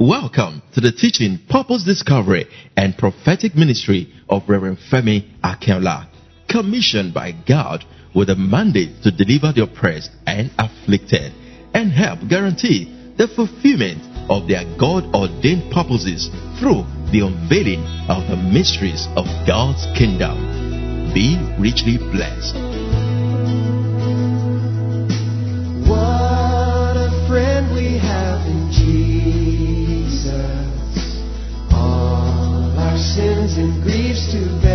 Welcome to the teaching, purpose discovery, and prophetic ministry of Reverend Femi Akinola, commissioned by God with a mandate to deliver the oppressed and afflicted and help guarantee the fulfillment of their God ordained purposes through the unveiling of the mysteries of God's kingdom. Be richly blessed. And griefs to bear.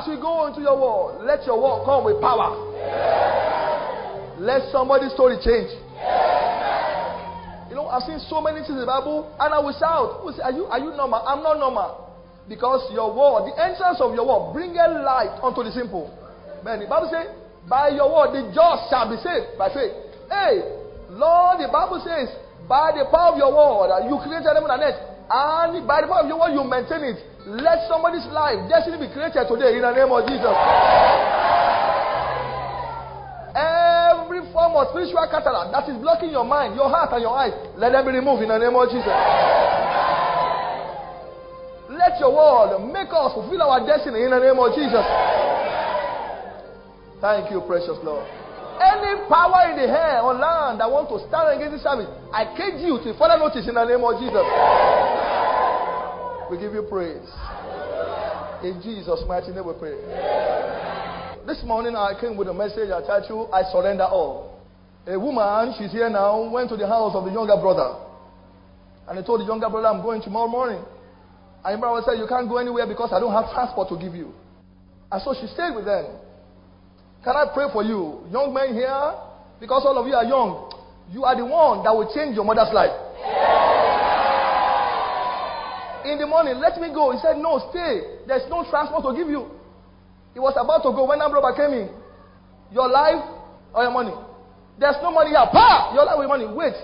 As we go into your word, let your word come with power. Let somebody's story change. You know, I've seen so many things in the Bible, and I will shout, will say, are, you, are you normal? I'm not normal. Because your word, the entrance of your word, bringeth light unto the simple. Man, the Bible says, by your word, the just shall be saved by faith. Hey, Lord, the Bible says, by the power of your word, you created heaven and earth. And by the power of your word, you maintain it. Let somebody's life, destiny be created today in the name of Jesus. Every form of spiritual cataract that is blocking your mind, your heart, and your eyes, let them be removed in the name of Jesus. Let your word make us fulfill our destiny in the name of Jesus. Thank you, precious Lord. Any power in the air or land that want to stand against this service, I cage you to further notice in the name of Jesus. We give you praise. In Jesus' mighty name we pray. This morning I came with a message I tell you I surrender all. A woman, she's here now, went to the house of the younger brother. And he told the younger brother, I'm going tomorrow morning. And the brother said, You can't go anywhere because I don't have transport to give you. And so she stayed with them. Can I pray for you? Young men here, because all of you are young, you are the one that will change your mother's life. In the morning, let me go. He said, No, stay. There's no transport to give you. He was about to go when brother came in. Your life or your money? There's no money here. Pa! Your life or your money. Wait.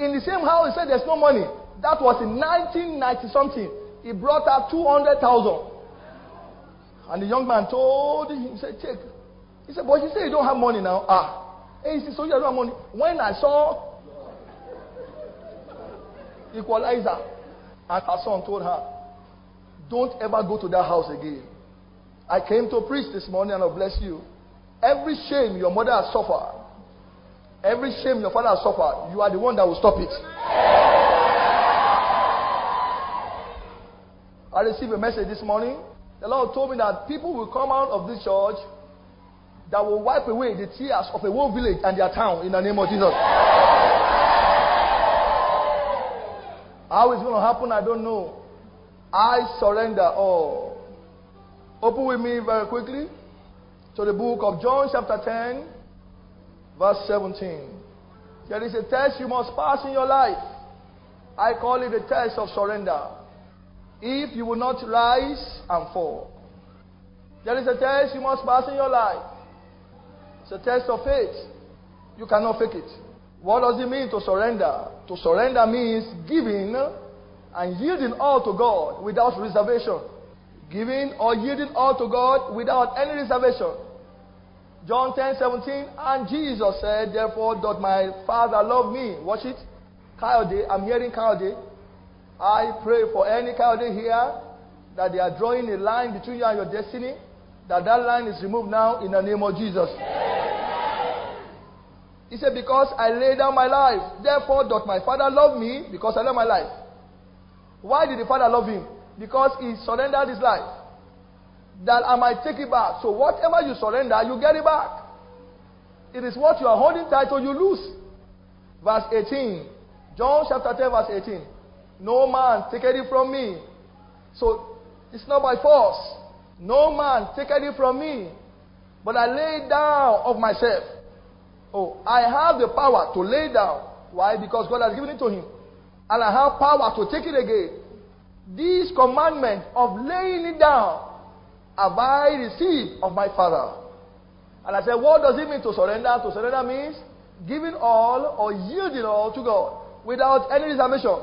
In the same house, he said there's no money. That was in 1990 something. He brought out 200,000. And the young man told him, he said, Take. He said, But you say you don't have money now. Ah. Hey, he said, So you don't have money. When I saw equalizer, and her son told her, Don't ever go to that house again. I came to preach this morning and I bless you. Every shame your mother has suffered, every shame your father has suffered, you are the one that will stop it. I received a message this morning. The Lord told me that people will come out of this church that will wipe away the tears of a whole village and their town in the name of Jesus. How it's going to happen, I don't know. I surrender all. Open with me very quickly to the book of John, chapter 10, verse 17. There is a test you must pass in your life. I call it the test of surrender. If you will not rise and fall, there is a test you must pass in your life. It's a test of faith. You cannot fake it. What does it mean to surrender? To surrender means giving and yielding all to God without reservation. Giving or yielding all to God without any reservation. John 10 17, and Jesus said, Therefore, doth my Father love me. Watch it. Coyote, I'm hearing Coyote. I pray for any Coyote here that they are drawing a line between you and your destiny, that that line is removed now in the name of Jesus. He said, Because I lay down my life, therefore doth my Father love me, because I love my life. Why did the Father love him? Because he surrendered his life. That I might take it back. So whatever you surrender, you get it back. It is what you are holding tight or you lose. Verse 18. John chapter 10, verse 18. No man take it from me. So it's not by force. No man take it from me. But I lay down of myself. Oh, I have the power to lay down. Why? Because God has given it to him. And I have power to take it again. This commandment of laying it down have I received of my Father. And I said, what does it mean to surrender? To surrender means giving all or yielding all to God without any reservation.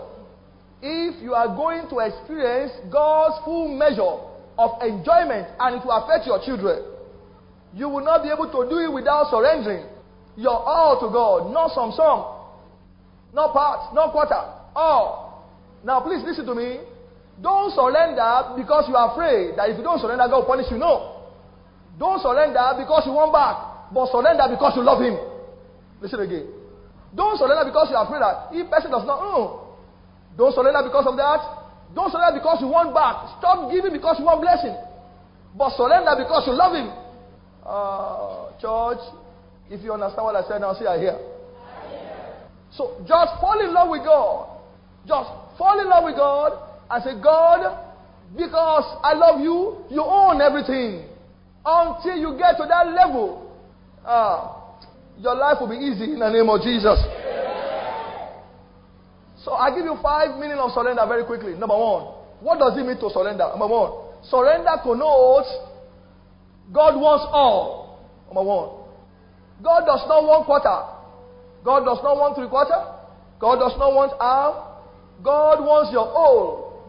If you are going to experience God's full measure of enjoyment and it will affect your children, you will not be able to do it without surrendering your all to God, not some some, not part, not quarter, all. Now, please listen to me. Don't surrender because you are afraid that if you don't surrender, God will punish you. No. Don't surrender because you want back, but surrender because you love Him. Listen again. Don't surrender because you are afraid that if person does not. No. Don't surrender because of that. Don't surrender because you want back. Stop giving because you want blessing. But surrender because you love Him. Uh, church, if you understand what I said now, say I hear. So just fall in love with God. Just fall in love with God and say, God, because I love you, you own everything. Until you get to that level, uh, your life will be easy in the name of Jesus. So I give you five meaning of surrender very quickly. Number one, what does it mean to surrender? Number one, surrender connotes God wants all. Number one. God does not want quarter. God does not want three quarter. God does not want half. God wants your all.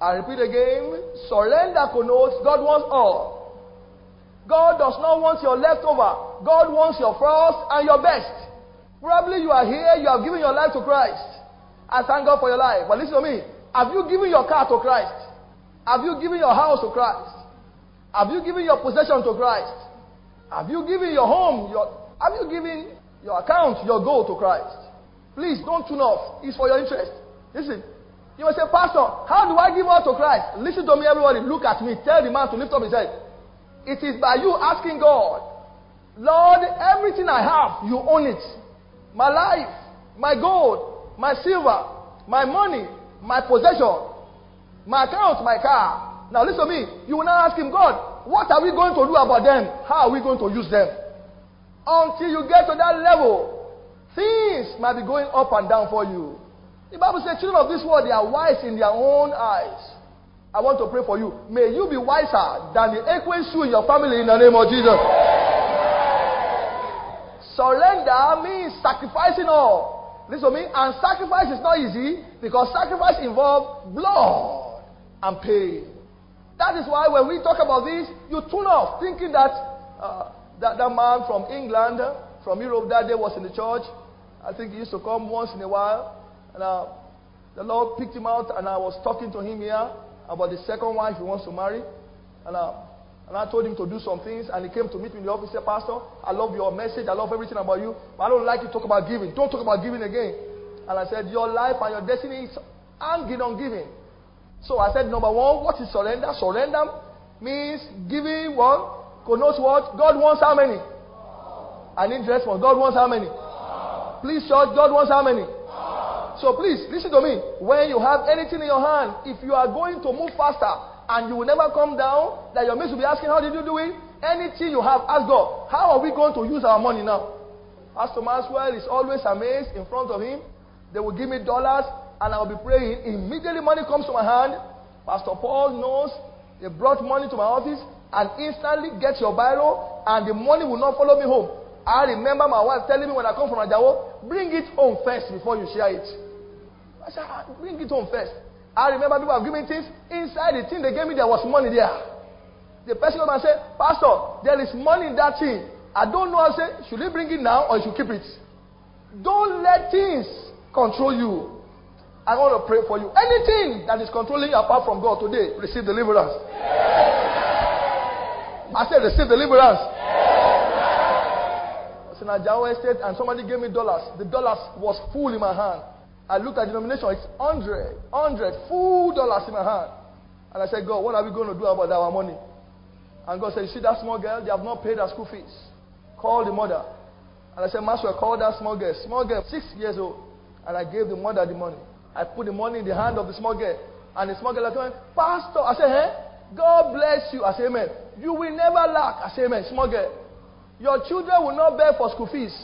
I repeat again. Surrender connotes God wants all. God does not want your leftover. God wants your first and your best. Probably you are here, you have given your life to Christ. I thank God for your life. But listen to me. Have you given your car to Christ? Have you given your house to Christ? Have you given your possession to Christ? Have you given your home, your, have you given your account, your goal to Christ? Please don't tune off. It's for your interest. Listen. You will say, Pastor, how do I give all to Christ? Listen to me, everybody. Look at me. Tell the man to lift up his head. It is by you asking God, Lord, everything I have, you own it. My life, my gold, my silver, my money, my possession, my account, my car. Now listen to me. You will now ask him, God, what are we going to do about them? How are we going to use them? Until you get to that level, things might be going up and down for you. The Bible says, children of this world, they are wise in their own eyes. I want to pray for you. May you be wiser than the equine shoe in your family in the name of Jesus. Surrender means sacrificing all. Listen to me. And sacrifice is not easy because sacrifice involves blood and pain. That is why when we talk about this, you tune off thinking that uh, that, that man from England, from Europe that day was in the church. I think he used to come once in a while. And uh, the Lord picked him out, and I was talking to him here about the second wife he wants to marry. And, uh, and I told him to do some things, and he came to meet me in the office. Said, Pastor, I love your message. I love everything about you, but I don't like you talk about giving. Don't talk about giving again. And I said, Your life and your destiny is hanging on giving. So I said, Number one, what is surrender? Surrender means giving one. Connotes what? God wants how many? I need response. God wants how many? Please, church, God wants how many? So please, listen to me. When you have anything in your hand, if you are going to move faster and you will never come down, that your mates will be asking, How did you do it? Anything you have, ask God, How are we going to use our money now? Pastor Maxwell is always amazed in front of him. They will give me dollars and I will be praying. Immediately money comes to my hand. Pastor Paul knows they brought money to my office and instantly get your biro and the money will not follow me home. I remember my wife telling me when I come from Ajao, bring it home first before you share it. I said, ah, bring it home first. I remember people have given things. Inside the thing they gave me, there was money there. The person came and said, Pastor, there is money in that thing. I don't know. I said, should he bring it now or should keep it? Don't let things control you. I want to pray for you. Anything that is controlling you apart from God today, receive deliverance. I said, receive deliverance. I was in Ajao Estate and somebody gave me dollars. The dollars was full in my hand. I looked at the denomination, it's 100, 100, full dollars in my hand. And I said, God, what are we going to do about our money? And God said, You see that small girl? They have not paid her school fees. Call the mother. And I said, Master, call that small girl. Small girl, six years old. And I gave the mother the money. I put the money in the hand of the small girl. And the small girl like, Pastor, I said, Hey, God bless you. I said, Amen. You will never lack. I say, Amen. Small girl. Your children will not beg for school fees.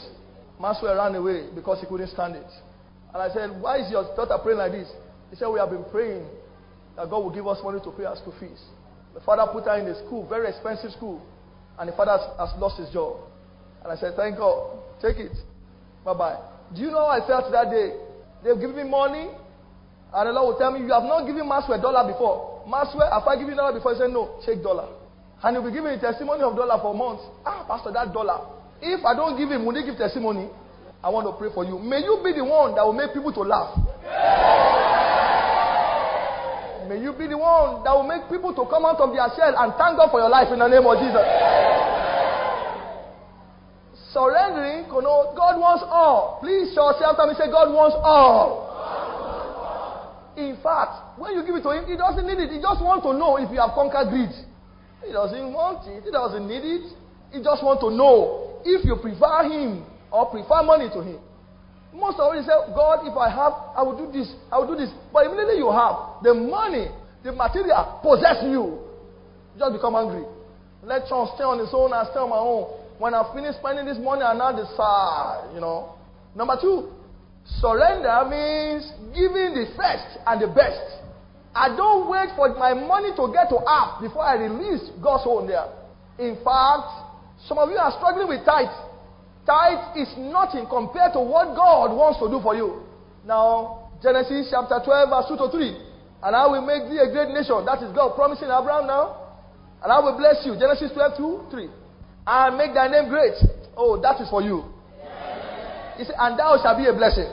Master ran away because he couldn't stand it. And I said, Why is your daughter praying like this? He said, We have been praying that God will give us money to pay our school fees. The father put her in a school, very expensive school, and the father has, has lost his job. And I said, Thank God. Take it. Bye bye. Do you know how I felt that day? They've given me money, and the Lord will tell me, You have not given Maxwell a dollar before. Maxwell, have I given you dollar before? He said, No, take dollar. And he'll be giving me testimony of dollar for months. Ah, Pastor, that dollar. If I don't give him, will he give testimony? I want to pray for you. May you be the one that will make people to laugh. May you be the one that will make people to come out of their shell and thank God for your life in the name of Jesus. Surrendering, you know, God wants all. Please show yourself and say, God wants all. In fact, when you give it to Him, He doesn't need it. He just wants to know if you have conquered greed. He doesn't want it. He doesn't need it. He just wants to know if you prefer Him or prefer money to him. Most of you say, God, if I have, I will do this, I will do this. But immediately you have, the money, the material possess you. Just become angry. Let John stay on his own and stay on my own. When I finish spending this money, I now decide, you know. Number two, surrender means giving the first and the best. I don't wait for my money to get to up before I release God's own there. In fact, some of you are struggling with tithe. Tithe is nothing compared to what God wants to do for you. Now, Genesis chapter 12, verse 2 to 3. And I will make thee a great nation. That is God promising Abraham now. And I will bless you. Genesis 12, 2, 3. And make thy name great. Oh, that is for you. He said, and thou shalt be a blessing.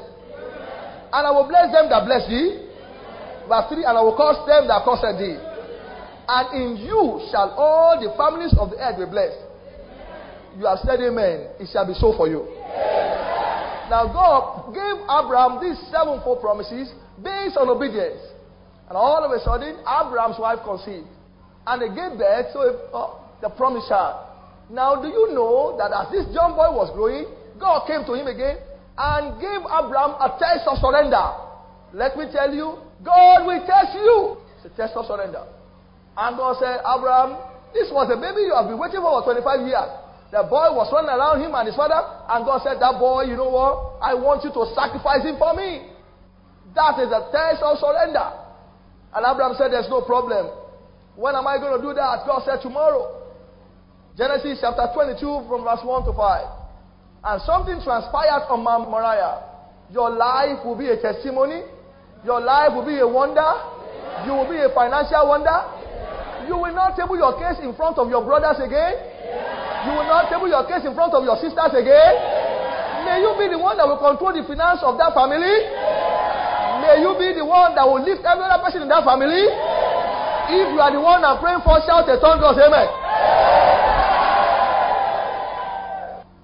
And I will bless them that bless thee. Verse 3, and I will cause them that curse thee. And in you shall all the families of the earth be blessed. You have said amen. It shall be so for you. Now God gave Abraham these sevenfold promises based on obedience. And all of a sudden, Abraham's wife conceived. And they gave birth to uh, the promised child. Now, do you know that as this young boy was growing, God came to him again and gave Abraham a test of surrender. Let me tell you, God will test you. It's a test of surrender. And God said, Abraham, this was a baby you have been waiting for for 25 years. The boy was running around him and his father, and God said, That boy, you know what? I want you to sacrifice him for me. That is a test of surrender. And Abraham said, There's no problem. When am I going to do that? God said, Tomorrow. Genesis chapter 22, from verse 1 to 5. And something transpired on Mount Moriah. Your life will be a testimony. Your life will be a wonder. You will be a financial wonder. You will not table your case in front of your brothers again. You will not table your case in front of your sisters again. May you be the one that will control the finance of that family. May you be the one that will lift every other person in that family. If you are the one I'm praying for, shout a tongue of amen.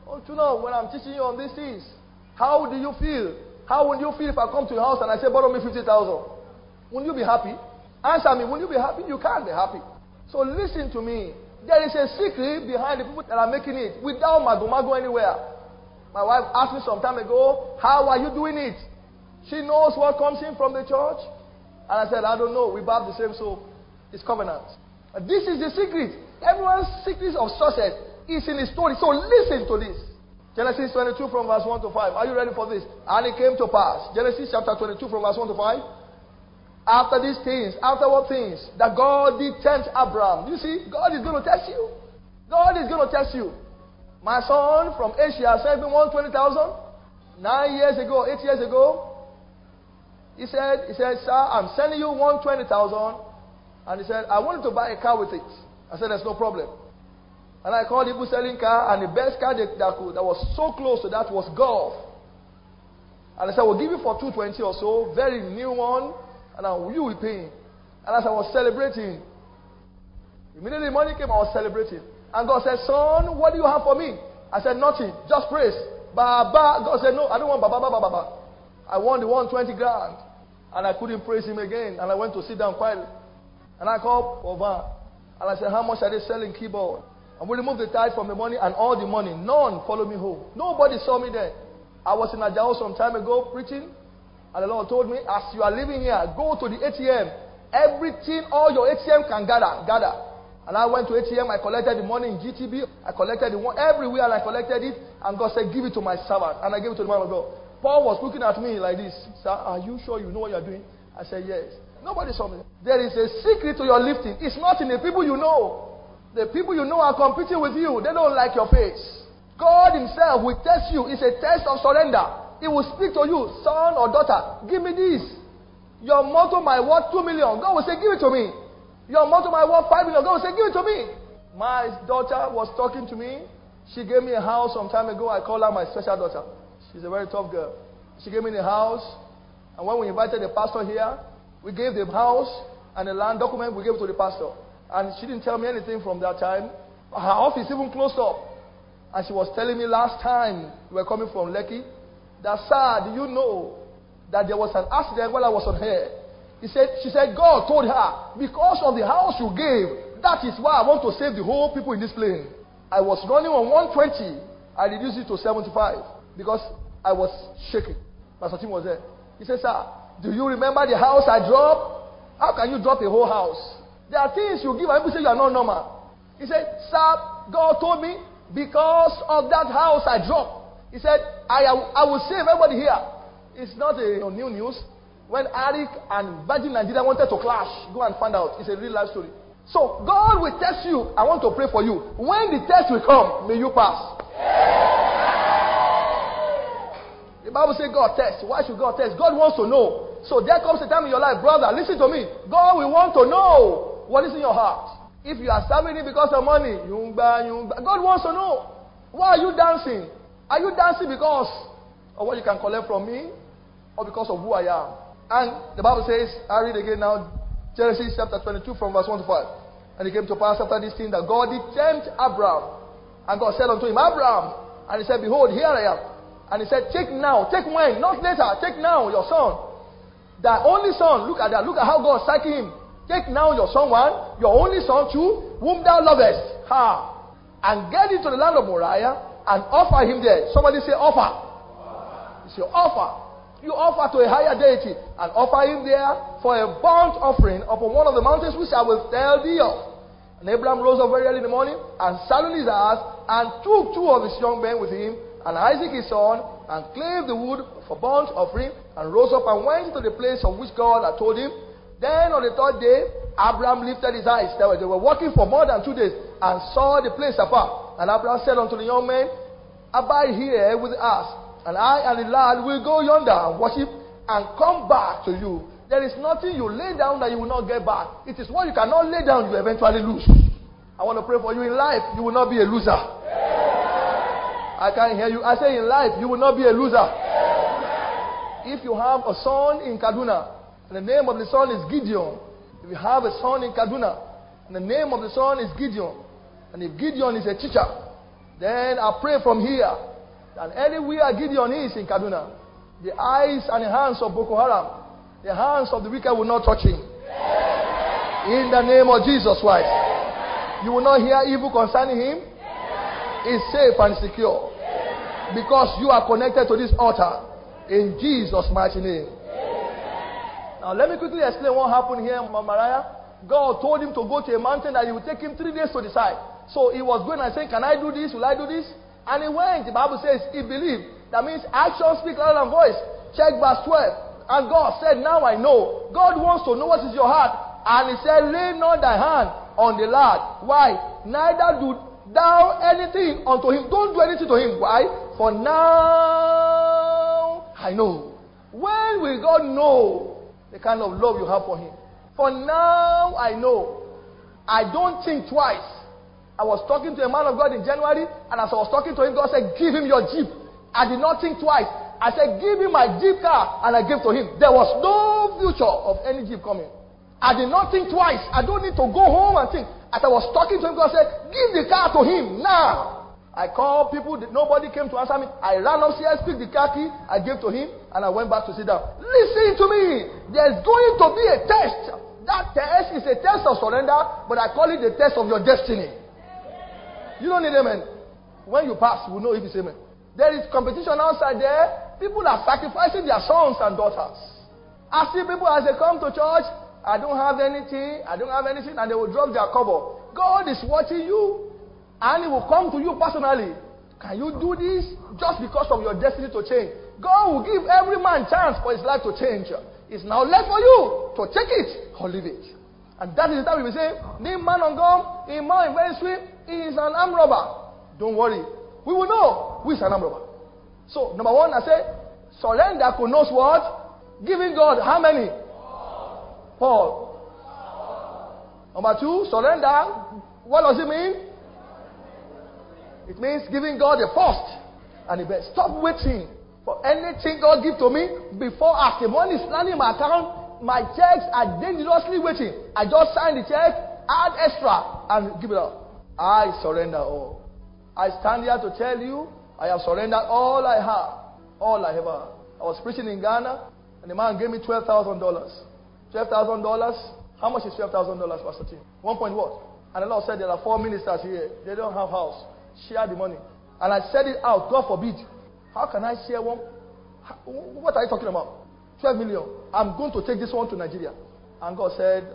Oh, Don't you know when I'm teaching you on these things? How do you feel? How would you feel if I come to your house and I say, borrow me 50,000? Wouldn't you be happy? Answer me, wouldn't you be happy? You can't be happy. So listen to me. There is a secret behind the people that are making it without mago mago anywhere. My wife asked me some time ago, How are you doing it? She knows what comes in from the church. And I said, I don't know. We bathe the same soap. It's covenant. This is the secret. Everyone's secret of success is in his story. So listen to this. Genesis 22 from verse 1 to 5. Are you ready for this? And it came to pass. Genesis chapter 22 from verse 1 to 5. After these things, after what things? That God did tempt Abraham. You see, God is going to test you. God is going to test you. My son from Asia sent me 120,000 nine years ago, eight years ago. He said, he said, sir, I'm sending you 120,000. And he said, I wanted to buy a car with it. I said, there's no problem. And I called people selling car, and the best car that, that, could, that was so close to that was Golf. And I said, we'll give you for 220 or so, very new one, and I, you will pay. And as I was celebrating, immediately money came, I was celebrating. And God said, son, what do you have for me? I said, nothing, just praise. Baba. God said, no, I don't want Baba, Baba, Baba. I want the 120 grand. And I couldn't praise him again. And I went to sit down quietly. And I called Ovan. And I said, How much are they selling keyboard? And we removed the tithe from the money and all the money. None followed me home. Nobody saw me there. I was in Ajao some time ago preaching. And the Lord told me, As you are living here, go to the ATM. Everything, all your ATM can gather. Gather. And I went to ATM, I collected the money in GTB, I collected the one everywhere, and I collected it. And God said, Give it to my servant. And I gave it to the man of God. Paul was looking at me like this. Sir, are you sure you know what you're doing? I said, Yes. Nobody saw me. There is a secret to your lifting. It's not in the people you know. The people you know are competing with you. They don't like your face. God Himself will test you. It's a test of surrender. He will speak to you, son or daughter. Give me this. Your motto my worth two million. God will say, Give it to me. Your motto my worth five million. God will say, Give it to me. My daughter was talking to me. She gave me a house some time ago. I call her my special daughter. She's a very tough girl. She gave me the house. And when we invited the pastor here, we gave the house and the land document, we gave it to the pastor. And she didn't tell me anything from that time. Her office even closed up. And she was telling me last time we were coming from Lekki that, sir, do you know that there was an accident while I was on here? He said, she said, God told her, because of the house you gave, that is why I want to save the whole people in this plane. I was running on 120. I reduced it to 75 because I was shaking. Pastor Tim was there. He said, sir, do you remember the house I dropped? How can you drop a whole house? There are things you give and people say you are not normal. He said, Sir, God told me because of that house I dropped. He said, I, I will save everybody here. It's not a new news. When Arik and Virgin Nigeria wanted to clash, go and find out. It's a real life story. So God will test you. I want to pray for you. When the test will come, may you pass. The Bible says God tests. Why should God test? God wants to know. So there comes a time in your life, brother, listen to me. God will want to know what is in your heart. If you are serving Him because of money, yungba, yungba. God wants to know. Why are you dancing? Are you dancing because of what you can collect from me or because of who I am? And the Bible says, I read again now, Genesis chapter 22 from verse 1 to 5. And it came to pass after this thing that God did tempt Abraham. And God said unto him, Abraham. And he said, Behold, here I am. And he said, Take now, take when, not later, take now your son. Thy only son, look at that, look at how God psyching him. Take now your son one, your only son two, whom thou lovest. Ha. And get into the land of Moriah and offer him there. Somebody say offer. It's your offer. You offer to a higher deity and offer him there for a burnt offering upon one of the mountains which I will tell thee of. And Abraham rose up very early in the morning and saddled his ass and took two of his young men with him and Isaac his son and clave the wood for burnt offering and rose up and went to the place of which God had told him. Then on the third day, Abraham lifted his eyes. They were, walking for more than two days and saw the place afar. And Abraham said unto the young men, Abide here with us, and I and the lad will go yonder and worship and come back to you. There is nothing you lay down that you will not get back. It is what you cannot lay down you eventually lose. I want to pray for you in life. You will not be a loser. I can't hear you. I say in life, you will not be a loser. If you have a son in Kaduna, and the name of the son is Gideon. If you have a son in Kaduna, and the name of the son is Gideon, and if Gideon is a teacher, then I pray from here that anywhere Gideon is in Kaduna, the eyes and the hands of Boko Haram the hands of the wicked will not touch him. In the name of Jesus Christ. You will not hear evil concerning him. He's safe and secure. Because you are connected to this altar. In Jesus' mighty name. Now let me quickly explain what happened here in Moriah. God told him to go to a mountain that it would take him three days to decide. So he was going and saying, Can I do this? Will I do this? And he went. The Bible says he believed. That means action speaks louder than voice. Check verse 12. And God said, Now I know. God wants to know what is your heart. And he said, Lay not thy hand on the lad. Why? Neither do thou anything unto him. Don't do anything to him. Why? For now I know. When will God know the kind of love you have for him? For now I know. I don't think twice. I was talking to a man of God in January, and as I was talking to him, God said, Give him your jeep. I did not think twice. I said, Give him my Jeep car, and I gave to him. There was no future of any Jeep coming. I did not think twice. I don't need to go home and think. As I was talking to him, God said, Give the car to him now. I called people, nobody came to answer me. I ran upstairs, picked the car key, I gave to him, and I went back to sit down. Listen to me. There's going to be a test. That test is a test of surrender, but I call it the test of your destiny. You don't need amen. When you pass, we'll know if it's amen. There is competition outside there. People are sacrificing their sons and daughters. I see people as they come to church, I don't have anything, I don't have anything, and they will drop their cover. God is watching you, and He will come to you personally. Can you do this just because of your destiny to change? God will give every man chance for his life to change. It's now left for you to take it or leave it. And that is the time we say, Name man on gum, in man very sweet, he is an arm robber. Don't worry. We will know who is an arm robber. So, number one, I say, surrender connotes what? Giving God how many? Paul. Number two, surrender. What does it mean? It means giving God the first and the best. Stop waiting for anything God give to me before asking. Money is landing in my account. My checks are dangerously waiting. I just sign the check, add extra, and give it up. I surrender all. I stand here to tell you I have surrendered all I have, all I ever I was preaching in Ghana, and the man gave me $12,000. $12,000? How much is $12,000, Pastor Tim? One point what? And the Lord said, There are four ministers here. They don't have house. Share the money. And I said it out, God forbid. How can I share one? What are you talking about? 12 million. I'm going to take this one to Nigeria. And God said,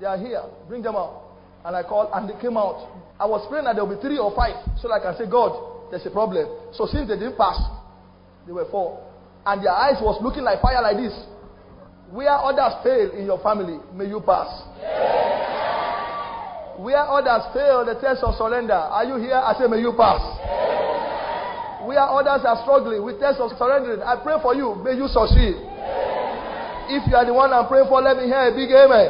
They are here. Bring them out. And I called, and they came out. I was praying that there will be three or five so I can say, God, there's a problem. So since they didn't pass, they were four. And their eyes was looking like fire like this. Where others fail in your family, may you pass. Yeah. Where others fail the test of surrender, are you here? I say, may you pass. Yeah. Where others are struggling with test of surrendering, I pray for you, may you succeed. If you are the one I'm praying for, let me hear a big amen.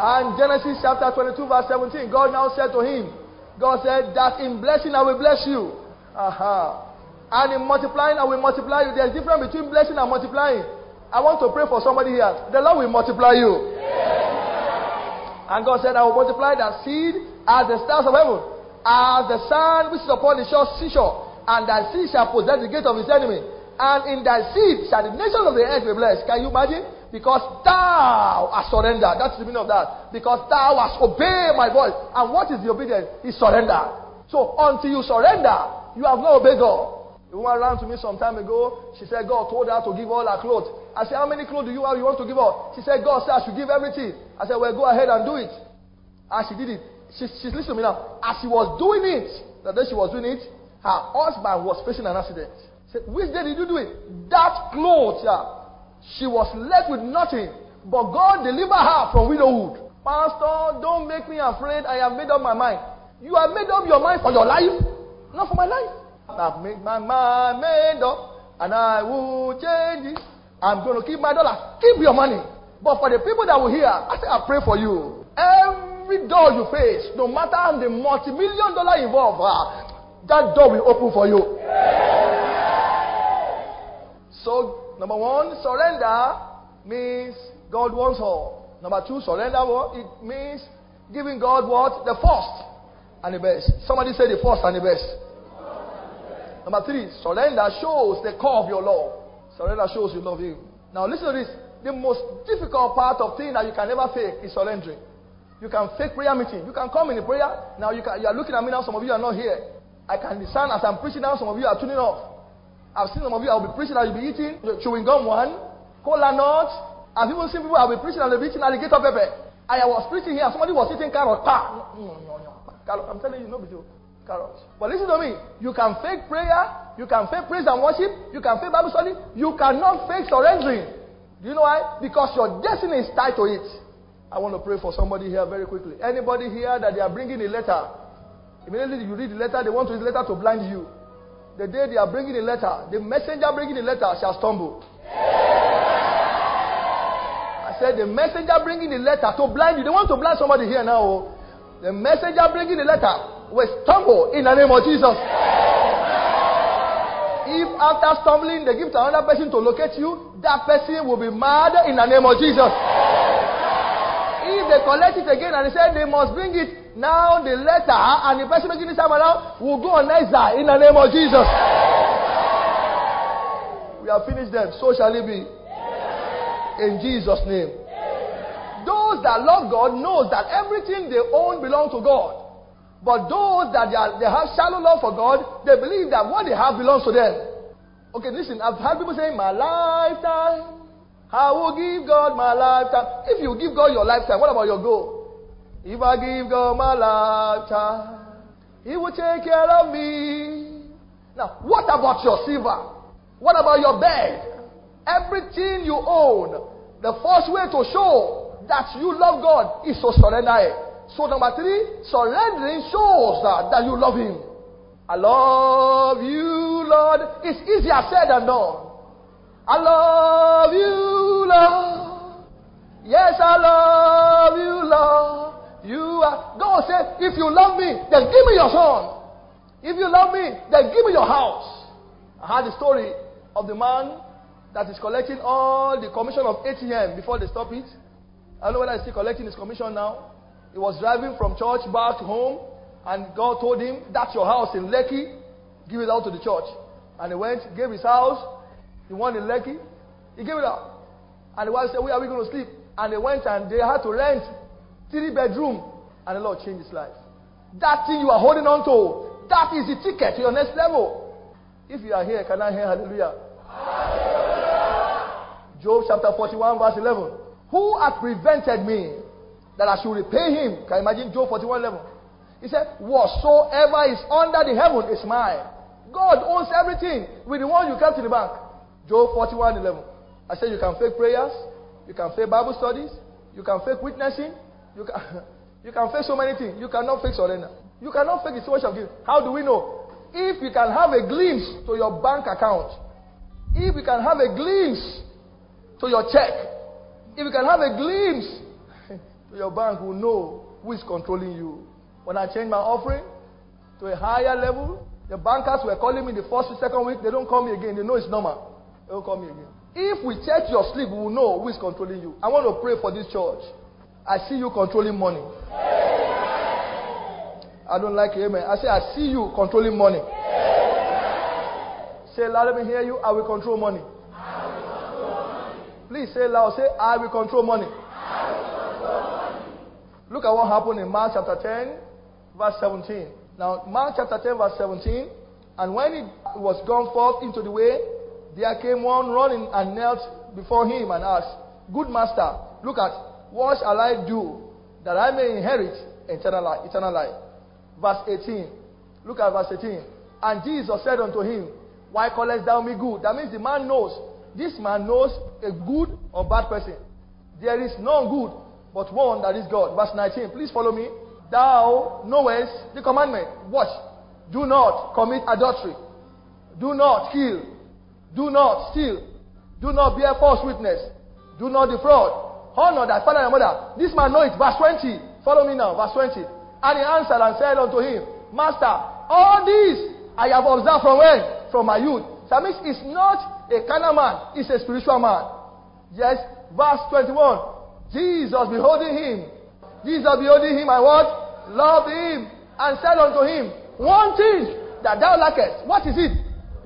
And Genesis chapter 22, verse 17, God now said to him, God said that in blessing I will bless you. Aha. And in multiplying I will multiply you. There's a difference between blessing and multiplying. I want to pray for somebody here. The Lord will multiply you. And God said, I will multiply that seed as the stars of heaven, as the sun which is upon the shore seashore, and thy seed shall possess the gate of his enemy. And in thy seed shall the nations of the earth be blessed. Can you imagine? Because thou hast surrendered. That's the meaning of that. Because thou hast obeyed my voice. And what is the obedience? Is surrender. So until you surrender, you have not obeyed God. A woman ran to me some time ago. She said God told her to give all her clothes. I said, How many clothes do you have you want to give her? She said, God said I should give everything. I said, Well, go ahead and do it. And she did it. She, she's listening to me now. As she was doing it, the day she was doing it, her husband was facing an accident. Said, Which day did you do it? That clothes, yeah. She was left with nothing. But God delivered her from widowhood. Pastor, don't make me afraid. I have made up my mind. You have made up your mind for your life, not for my life. I've made my mind made up, and I will change it. I'm going to keep my dollar. Keep your money. But for the people that will hear, I say, I pray for you. Every door you face, no matter how the multi million dollar involved, uh, that door will open for you. So, number one, surrender means God wants all. Number two, surrender? It means giving God what? The first and the best. Somebody say the first and the best. Number three, surrender shows the core of your love. Surrender shows you love Him. Now listen to this. The most difficult part of thing that you can never fake is surrendering. You can fake prayer meeting. You can come in a prayer. Now you, can, you are looking at me now. Some of you are not here. I can discern as I'm preaching now. Some of you are tuning off. I've seen some of you. I'll be preaching you'll be eating chewing gum one, cola nut. I've even seen people. I'll be preaching they'll be eating alligator pepper. I was preaching here. Somebody was eating carrot. Pa. No, no, no. Carrot. I'm telling you, no video. Carrot. But listen to me. You can fake prayer. You can fake praise and worship. You can fake Bible study. You cannot fake surrendering. Do you know why? Because your destiny is tied to it. I want to pray for somebody here very quickly. Anybody here that they are bringing a letter, immediately you read the letter, they want to letter to blind you. The day they are bringing a letter, the messenger bringing the letter shall stumble. I said, the messenger bringing the letter to blind you. They want to blind somebody here now. Oh. The messenger bringing the letter will stumble in the name of Jesus. If after stumbling they give to another person to locate you, that person will be mad in the name of Jesus. They collect it again and they say they must bring it, now the letter and the person making it time around will go on exile in the name of Jesus. We have finished them. So shall it be. In Jesus' name. Those that love God knows that everything they own belongs to God. But those that they, are, they have shallow love for God, they believe that what they have belongs to them. Okay, listen, I've heard people say, My lifetime, I will give God my lifetime. If you give God your lifetime, what about your goal? If I give God my lifetime, He will take care of me. Now, what about your silver? What about your bed? Everything you own, the first way to show that you love God is to surrender it. So number three, surrendering shows that, that you love Him. I love you, Lord. It's easier said than done. I love you, Lord. Yes, I love you, Lord. You are. God said, if you love me, then give me your son. If you love me, then give me your house. I had the story of the man that is collecting all the commission of ATM before they stop it. I don't know whether he's still collecting his commission now. He was driving from church back home, and God told him, That's your house in Lekki. Give it out to the church. And he went, gave his house. He won in Lekki. He gave it up. And the wife said, Where are we going to sleep? And they went and they had to rent three bedroom. And the Lord changed his life. That thing you are holding on to, that is the ticket to your next level. If you are here, can I hear hallelujah? Job chapter 41, verse 11. Who hath prevented me that I should repay him? Can you imagine Job 41, 11? He said, Whatsoever is under the heaven is mine. God owns everything with the one you kept in the bank. Job 41, 11. I said, You can fake prayers, you can fake Bible studies, you can fake witnessing, you can, you can fake so many things. You cannot fake surrender. You cannot fake the much of giving. How do we know? If you can have a glimpse to your bank account, if you can have a glimpse to your check, if you can have a glimpse to your bank, will know who is controlling you. When I change my offering to a higher level, the bankers were calling me the first, second week. They don't call me again. They know it's normal. Don't call me again. If we check your sleep, we will know who is controlling you. I want to pray for this church. I see you controlling money. I don't like amen. I say, I see you controlling money. Say loud, let me hear you. I will control money. Please say loud. Say, I will control money. Look at what happened in Mark chapter 10, verse 17. Now, Mark chapter 10, verse 17. And when he was gone forth into the way, there came one running and knelt before him and asked, Good master, look at, what shall I do that I may inherit eternal life? Eternal life? Verse 18. Look at verse 18. And Jesus said unto him, Why callest thou me good? That means the man knows. This man knows a good or bad person. There is none good, but one that is God. Verse 19. Please follow me. Thou knowest the commandment. Watch. Do not commit adultery. Do not kill. Do not steal. Do not bear false witness. Do not defraud. Honor thy father and mother. This man know it. Verse 20. Follow me now. Verse 20. And he answered and said unto him, Master, all these I have observed from when? From my youth. So that means not a carnal man, it's a spiritual man. Yes. Verse 21. Jesus beholding him. Jesus beholding him and what? Loved him. And said unto him, One thing that thou lackest. What is it?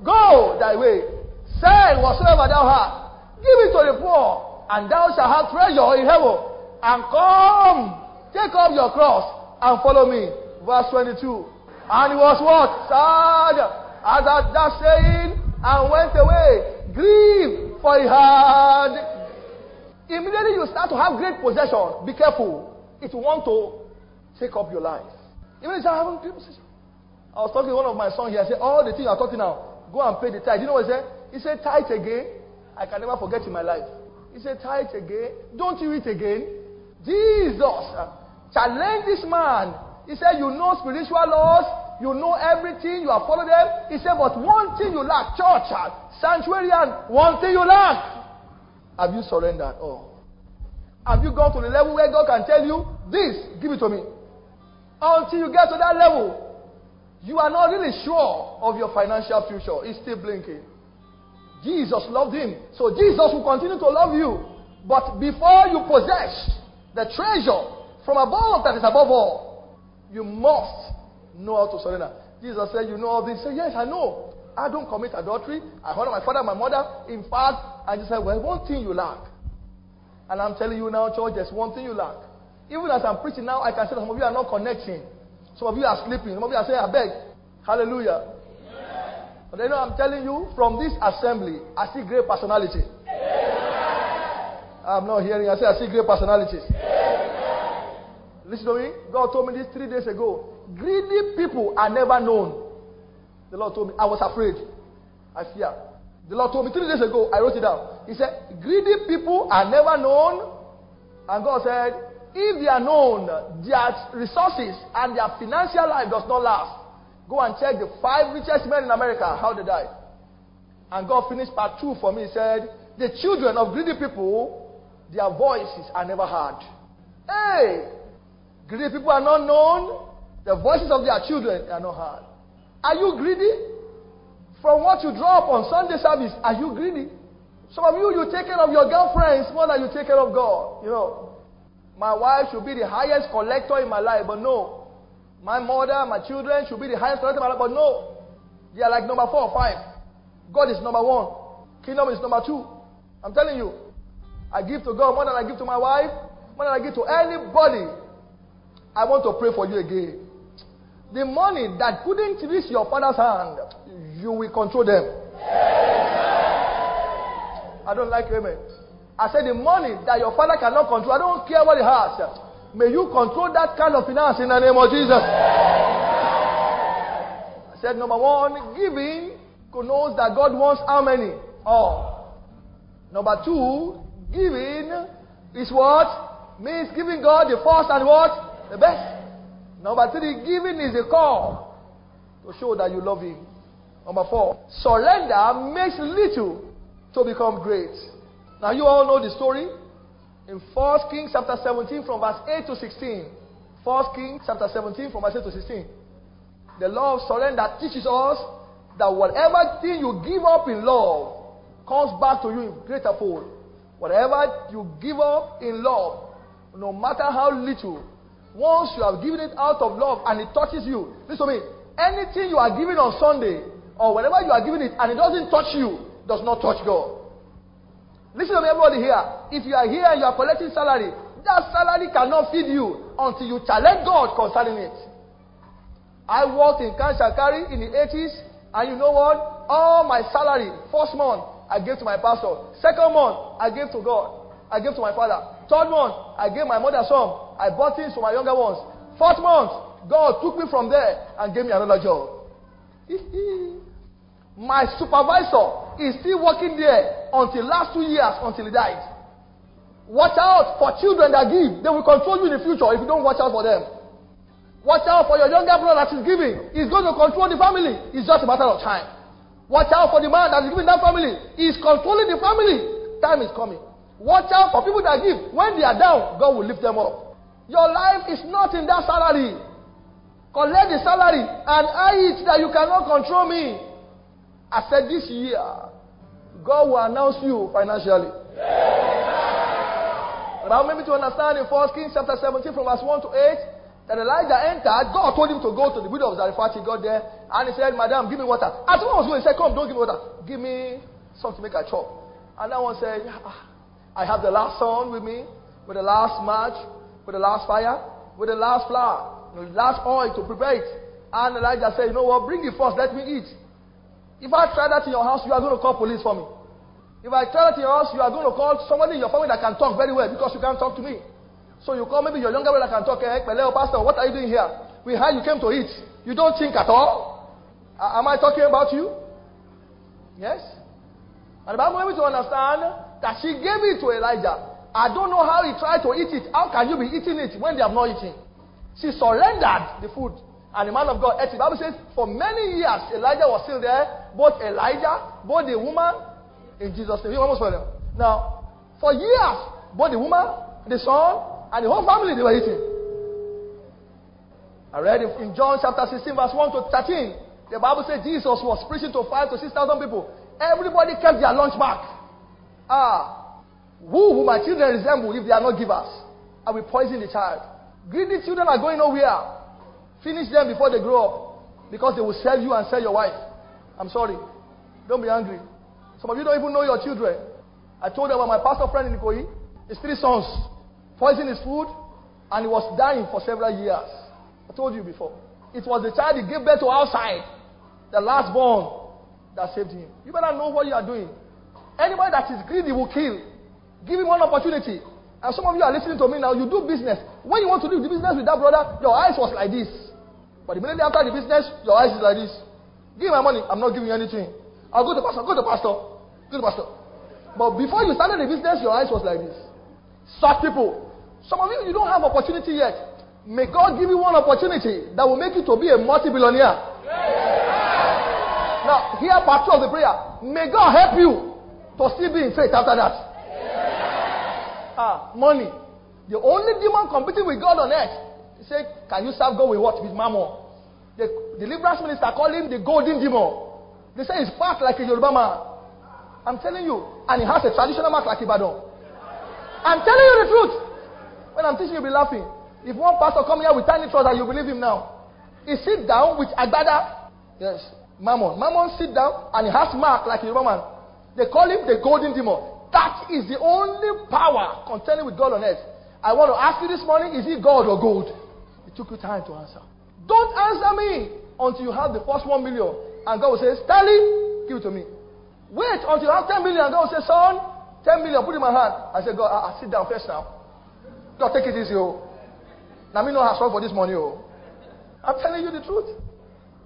Go thy way. Sell whatsoever thou hast. Give it to the poor. And thou shalt have treasure in heaven. And come. Take up your cross and follow me. Verse 22. And he was what? Sad. As at that saying, and went away. Grieved, for he had. Immediately you start to have great possession. Be careful. It will want to take up your life. Even if I haven't great. I was talking to one of my sons here. I said, All the things I'm talking now, go and pay the tithe. You know what he said? He said, Tithe again. I can never forget in my life. He said, Tithe again. Don't you eat again? Jesus ah, challenge this man. He said, You know spiritual laws, you know everything, you have followed them. He said, But one thing you lack, church, ah, sanctuary, and one thing you lack. Have you surrendered? Oh. Have you gone to the level where God can tell you, This, give it to me? Until you get to that level, you are not really sure of your financial future. It's still blinking. Jesus loved him. So Jesus will continue to love you. But before you possess the treasure from above that is above all, you must know how to surrender. Jesus said, You know all this? Say, Yes, I know. I don't commit adultery. I honor my father and my mother. In fact, I just said, Well, one thing you lack. And I'm telling you now, church, there's one thing you lack. Even as I'm preaching now, I can say some of you are not connecting. Some of you are sleeping. Some of you are saying, I beg. Hallelujah. But you know, I'm telling you, from this assembly, I see great personality. I'm not hearing. I say, I see great personalities. Listen to me. God told me this three days ago. Greedy people are never known. The Lord told me. I was afraid. I fear. The Lord told me three days ago. I wrote it down. He said, Greedy people are never known. And God said, if they are known, their resources and their financial life does not last. Go and check the five richest men in America, how they died. And God finished part two for me. He said, The children of greedy people, their voices are never heard. Hey! Greedy people are not known. The voices of their children are not heard. Are you greedy? From what you drop on Sunday service, are you greedy? Some of you, you take care of your girlfriends more than you take care of God. You know, my wife should be the highest collector in my life, but no. My mother, my children should be the highest priority. my life, but no. They are like number four or five. God is number one. Kingdom is number two. I'm telling you. I give to God more than I give to my wife, more than I give to anybody. I want to pray for you again. The money that couldn't reach your father's hand, you will control them. I don't like amen. I said the money that your father cannot control, I don't care what he has. May you control that kind of finance in the name of Jesus. I said number one, giving knows that God wants how many? All. Number two, giving is what? Means giving God the first and what? The best. Number three, giving is a call to show that you love Him. Number four, surrender makes little to become great. Now you all know the story. In 1 Kings chapter 17 from verse 8 to 16. 1 Kings chapter 17 from verse 8 to 16. The law of surrender teaches us that whatever thing you give up in love comes back to you in greater fold. Whatever you give up in love no matter how little, once you have given it out of love and it touches you, listen to me. Anything you are giving on Sunday or whenever you are giving it and it doesn't touch you, does not touch God. Listen to me, everybody here. If you are here and you are collecting salary, that salary cannot feed you until you challenge God concerning it. I worked in Kanshakari in the 80s, and you know what? All my salary, first month, I gave to my pastor. Second month, I gave to God. I gave to my father. Third month, I gave my mother some. I bought things for my younger ones. Fourth month, God took me from there and gave me another job. my supervisor is still working there until last two years until he died. Watch out for children that give. They will control you in the future if you don't watch out for them. Watch out for your younger brother that is giving. He's going to control the family. It's just a matter of time. Watch out for the man that is giving that family. He's controlling the family. Time is coming. Watch out for people that give. When they are down, God will lift them up. Your life is not in that salary. Collect the salary and I it that you cannot control me. I said this year, God will announce you financially. The Bible made me to understand in 1 Kings chapter 17 from verse 1 to 8 that Elijah entered. God told him to go to the widow of Zarephath. He got there and he said, Madam, give me water. As was going he said, Come, don't give me water. Give me something to make a chop. And that one said, ah, I have the last sun with me, with the last match, with the last fire, with the last flour, the last oil to prepare it. And Elijah said, You know what? Bring it first, let me eat. If I try that in your house, you are going to call police for me. If I try that in your house, you are going to call somebody in your family that can talk very well because you can't talk to me. So you call maybe your younger brother can talk. Hey, eh, Pastor, what are you doing here? We heard you came to eat. You don't think at all? Uh, am I talking about you? Yes? And the Bible wants to understand that she gave it to Elijah. I don't know how he tried to eat it. How can you be eating it when they have not eaten? She surrendered the food. And the man of God ate it. The Bible says, for many years, Elijah was still there. Both Elijah, both the woman, in Jesus' name. You almost for them. Now, for years, both the woman, the son, and the whole family, they were eating. I read in John chapter 16, verse 1 to 13. The Bible says Jesus was preaching to five to six thousand people. Everybody kept their lunch back. Ah, who will my children resemble if they are not givers? I will poison the child. Greedy children are going nowhere. Finish them before they grow up. Because they will sell you and sell your wife. I'm sorry. Don't be angry. Some of you don't even know your children. I told about my pastor friend in Ikoyi. His three sons poisoned his food and he was dying for several years. I told you before. It was the child he gave birth to outside, the last born, that saved him. You better know what you are doing. Anybody that is greedy will kill. Give him one opportunity. And some of you are listening to me now. You do business. When you want to do the business with that brother, your eyes was like this. But immediately after the business, your eyes is like this. Give my money. I'm not giving you anything. I'll go to pastor. Go to pastor. Go to pastor. But before you started the business, your eyes was like this. Such people. Some of you, you don't have opportunity yet. May God give you one opportunity that will make you to be a multi-billionaire. Now, here part two of the prayer. May God help you to still be in faith after that. Ah, money. The only demon competing with God on earth. He said, Can you serve God with what? With mammon. The deliverance minister called him the golden demon. They say he's fat like a Yoruba man. I'm telling you. And he has a traditional mark like Ibadan. I'm telling you the truth. When I'm teaching, you'll be laughing. If one pastor come here with tiny trousers, you believe him now. He sit down with Agbada. Yes. Mammon. Mammon sit down and he has mark like a Yoruba man. They call him the golden demon. That is the only power contending with God on earth. I want to ask you this morning is it God or gold? It took you time to answer. Don't answer me until you have the first one million. And God will say, Stanley, give it to me. Wait until you have 10 million. and God will say, Son, 10 million, put in my hand. I said, God, I, I sit down first now. God, take it easy, oh. Now, me know how strong for this money, oh. I'm telling you the truth.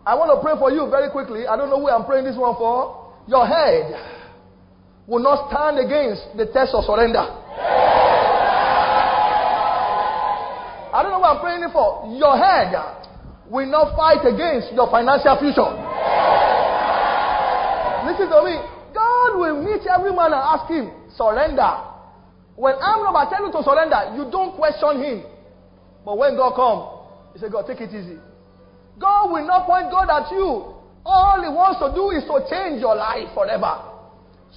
I want to pray for you very quickly. I don't know who I'm praying this one for. Your head will not stand against the test of surrender. I don't know what I'm praying for. Your head will not fight against your financial future. Listen to me. God will meet every man and ask him, surrender. When I'm not telling you to surrender, you don't question him. But when God comes, he said, God, take it easy. God will not point God at you. All he wants to do is to change your life forever.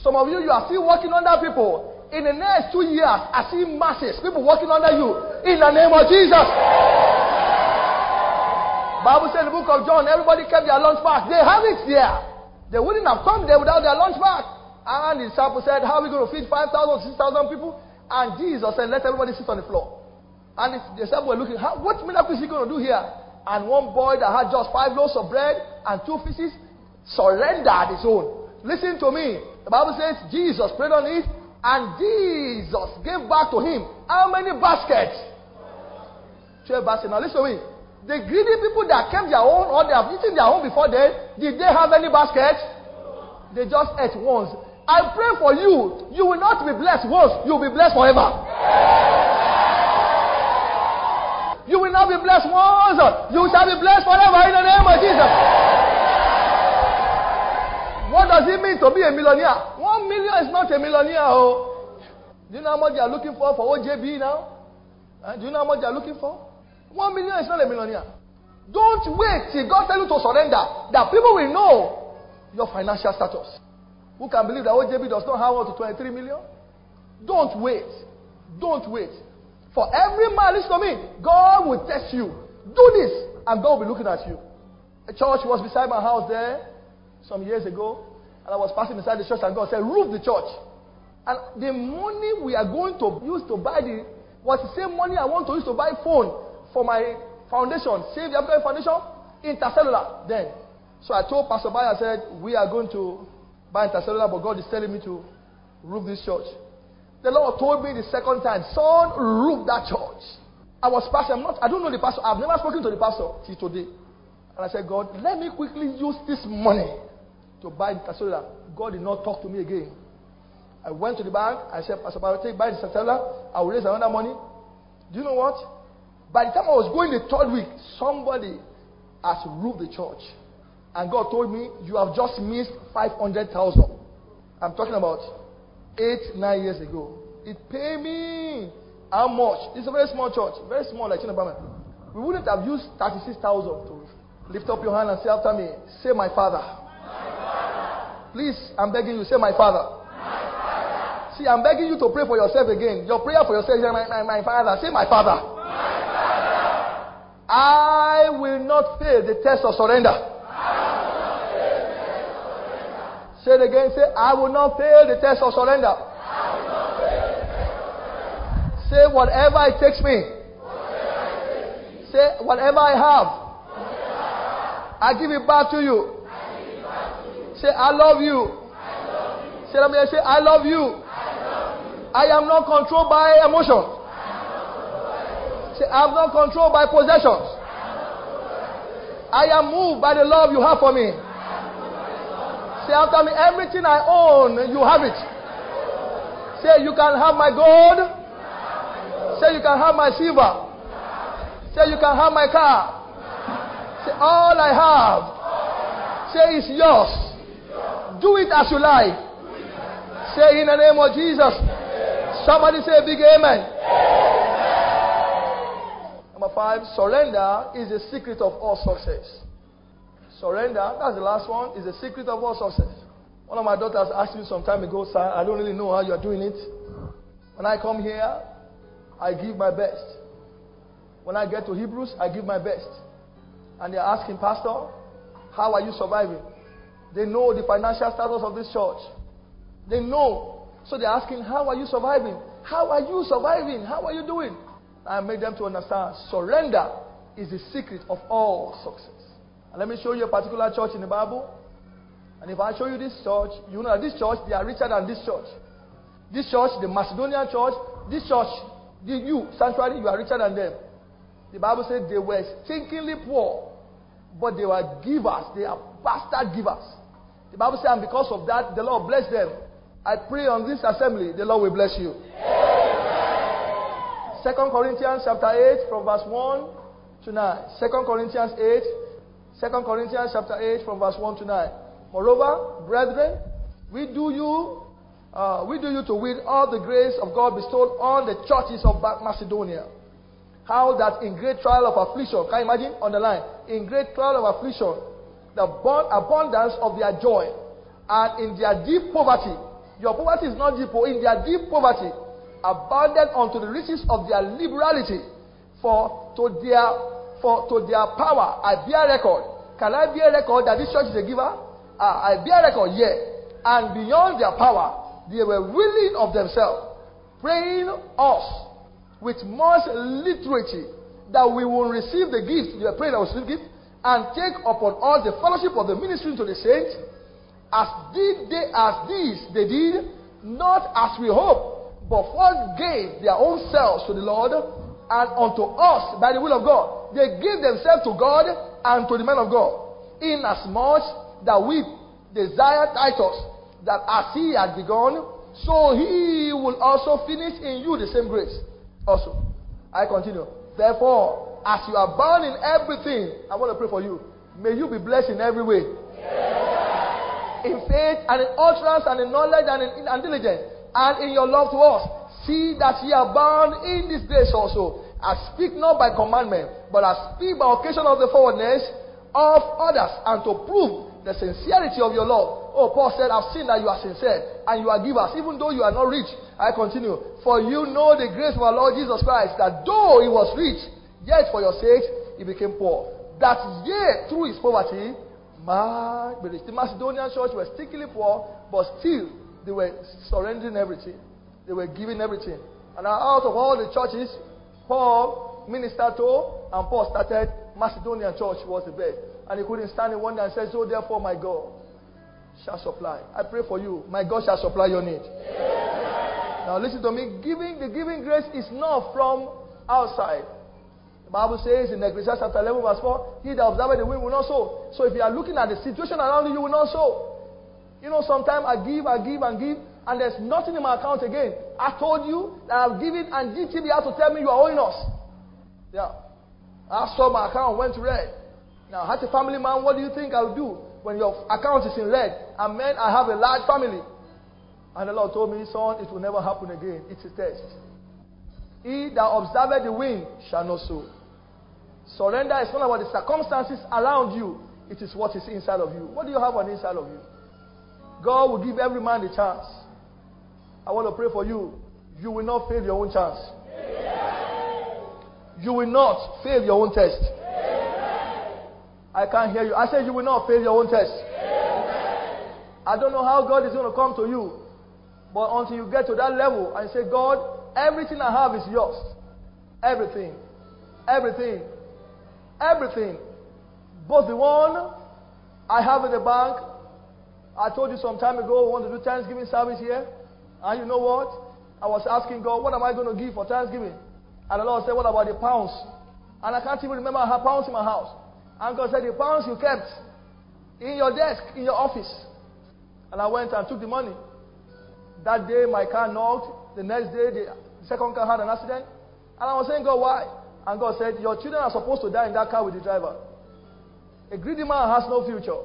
Some of you, you are still working on under people. In the next two years, I see masses, people working under you. In the name of Jesus. Bible says in the book of John, everybody kept their lunch pack. They have it there. They wouldn't have come there without their lunch pack. And the disciples said, How are we going to feed 5,000, 6,000 people? And Jesus said, Let everybody sit on the floor. And the disciples were looking, How, What miracle is he going to do here? And one boy that had just five loaves of bread and two fishes surrendered his own. Listen to me. The Bible says Jesus prayed on it and Jesus gave back to him how many baskets? 12 baskets. Now listen to me. The greedy people that kept their own or they have eaten their own before then, did they have any baskets? They just ate once. I pray for you. You will not be blessed once, you will be blessed forever. You will not be blessed once, you shall be blessed forever in the name of Jesus. What does it mean to be a millionaire? One million is not a millionaire. Oh. Do you know how much they are looking for for OJB now? Uh, do you know how much they are looking for? One million is not a millionaire. Don't wait till God tell you to surrender. That people will know your financial status. Who can believe that OJB does not have up to 23 million? Don't wait. Don't wait. For every man, listen to me, God will test you. Do this, and God will be looking at you. A church was beside my house there some years ago, and I was passing beside the church, and God said, Roof the church. And the money we are going to use to buy the was the same money I want to use to buy phone for my foundation, Save the African Foundation, Intercellular. Then, so I told Pastor Bayer, I said, we are going to buy Intercellular, but God is telling me to roof this church. The Lord told me the second time, son, roof that church. I was pastor. I'm not. I don't know the pastor. I've never spoken to the pastor till today. And I said, God, let me quickly use this money to buy cellular. God did not talk to me again. I went to the bank. I said, Pastor take buy the cellular. I will raise another money. Do you know what? By the time I was going the third week, somebody has roofed the church. And God told me, You have just missed 500,000. I'm talking about eight, nine years ago. It paid me how much? It's a very small church, very small, like Chinabama. We wouldn't have used 36,000 to lift up your hand and say after me, Say, My Father. Please, I'm begging you, say, My Father. My father. See, I'm begging you to pray for yourself again. Your prayer for yourself is, My, my, my Father. Say, My Father. My father. I will not fail the test of surrender. Say it again. Say, I will not fail the test of surrender. Say, whatever it takes me. Say, whatever I have, I give it back to you. Say, I love you. Say, I love you. I, am not controlled by emotions. Say, I am not controlled by possessions. I am moved by the love you have for me. Say after me, everything I own, you have it. Say, you can have my gold. Say, you can have my silver. Say, you can have my car. Say, all I have. Say, it's yours. Do it as you like. Say in the name of Jesus. Somebody say a big amen. Number five, surrender is the secret of all success. Surrender, that's the last one, is the secret of all success. One of my daughters asked me some time ago, sir, I don't really know how you're doing it. When I come here, I give my best. When I get to Hebrews, I give my best. And they're asking, Pastor, how are you surviving? They know the financial status of this church. They know. So they're asking, How are you surviving? How are you surviving? How are you doing? I made them to understand surrender is the secret of all success. And let me show you a particular church in the Bible. And if I show you this church, you know that this church, they are richer than this church. This church, the Macedonian church, this church, the, you, sanctuary, you are richer than them. The Bible said they were stinkingly poor, but they were givers. They are bastard givers. The Bible says, and because of that, the Lord bless them. I pray on this assembly, the Lord will bless you. Second Corinthians chapter 8, from verse 1 to 9. Second Corinthians 8, Second Corinthians chapter 8, from verse 1 to 9. Moreover, brethren, we do you, uh, we do you to win all the grace of God bestowed on the churches of Macedonia. How that in great trial of affliction, can you imagine on the line? In great trial of affliction, the abundance of their joy, and in their deep poverty, Your poverty is not deep, oh, in their deep poverty, abounded unto the riches of their liberality. For to their for to their power I bear record. Can I bear record that this church is a giver? Ah, I bear record, yeah. And beyond their power, they were willing of themselves, praying us with much literacy that we will receive the gift. They were praying that we receive gift and take upon us the fellowship of the ministry to the saints, as did they as these they did, not as we hope, but first gave their own selves to the Lord and unto us by the will of God. They gave themselves to God and to the man of God, inasmuch that we desire Titus, that as he had begun, so he will also finish in you the same grace. Also, I continue. Therefore, as you are bound in everything, I want to pray for you. May you be blessed in every way. In faith and in utterance and in knowledge and in, in diligence and in your love to us. See that ye are bound in this grace also. I speak not by commandment, but I speak by occasion of the forwardness of others and to prove the sincerity of your love. Oh, Paul said, I've seen that you are sincere and you are givers, even though you are not rich. I continue. For you know the grace of our Lord Jesus Christ, that though he was rich, Yet for your sakes he became poor. That yet through his poverty be The Macedonian church were stickily poor, but still they were surrendering everything. They were giving everything. And out of all the churches, Paul ministered to, and Paul started Macedonian church was the best. And he couldn't stand in one day and said, So therefore my God shall supply. I pray for you. My God shall supply your need. Now listen to me. Giving the giving grace is not from outside. Bible says in Ecclesiastes chapter 11 verse 4, he that observes the wind will not sow. So if you are looking at the situation around you, you will not sow. You know, sometimes I give, I give, and give, and there's nothing in my account again. I told you that I've given, and GTB has to tell me you are owing us. Yeah. I saw my account went red. Now, as a family man, what do you think I'll do when your account is in red? And man, I have a large family. And the Lord told me, son, it will never happen again. It's a test. He that observeth the wind shall not sow. Surrender is not about the circumstances around you, it is what is inside of you. What do you have on the inside of you? God will give every man a chance. I want to pray for you. You will not fail your own chance. You will not fail your own test. I can't hear you. I said you will not fail your own test. I don't know how God is going to come to you. But until you get to that level and say, God, everything I have is yours. Everything. Everything. Everything. Both the one I have in the bank. I told you some time ago we want to do Thanksgiving service here. And you know what? I was asking God, what am I going to give for Thanksgiving? And the Lord said, what about the pounds? And I can't even remember I pounds in my house. And God said, the pounds you kept in your desk, in your office. And I went and took the money. That day my car knocked. The next day the second car had an accident. And I was saying, God, why? And God said, Your children are supposed to die in that car with the driver. A greedy man has no future.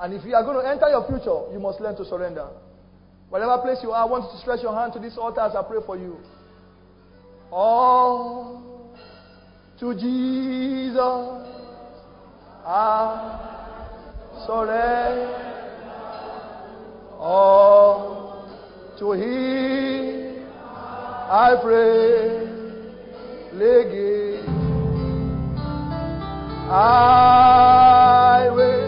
And if you are going to enter your future, you must learn to surrender. Whatever place you are, I want you to stretch your hand to this altar as I pray for you. All to Jesus I surrender. All to Him I pray. lege I will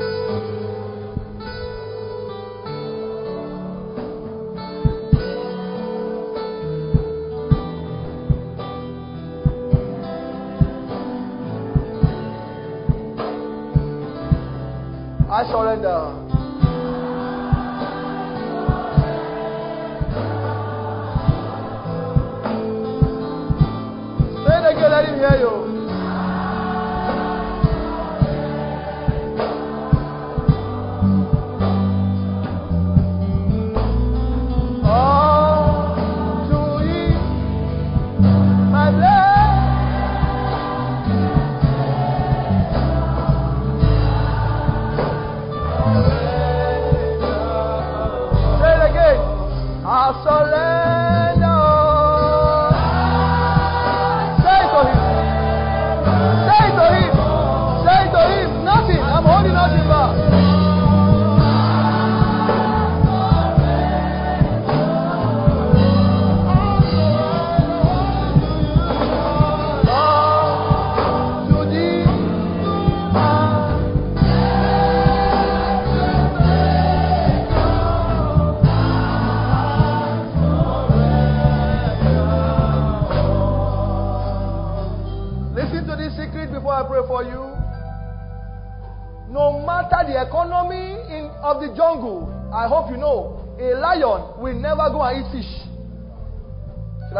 I surrender. Say it again, let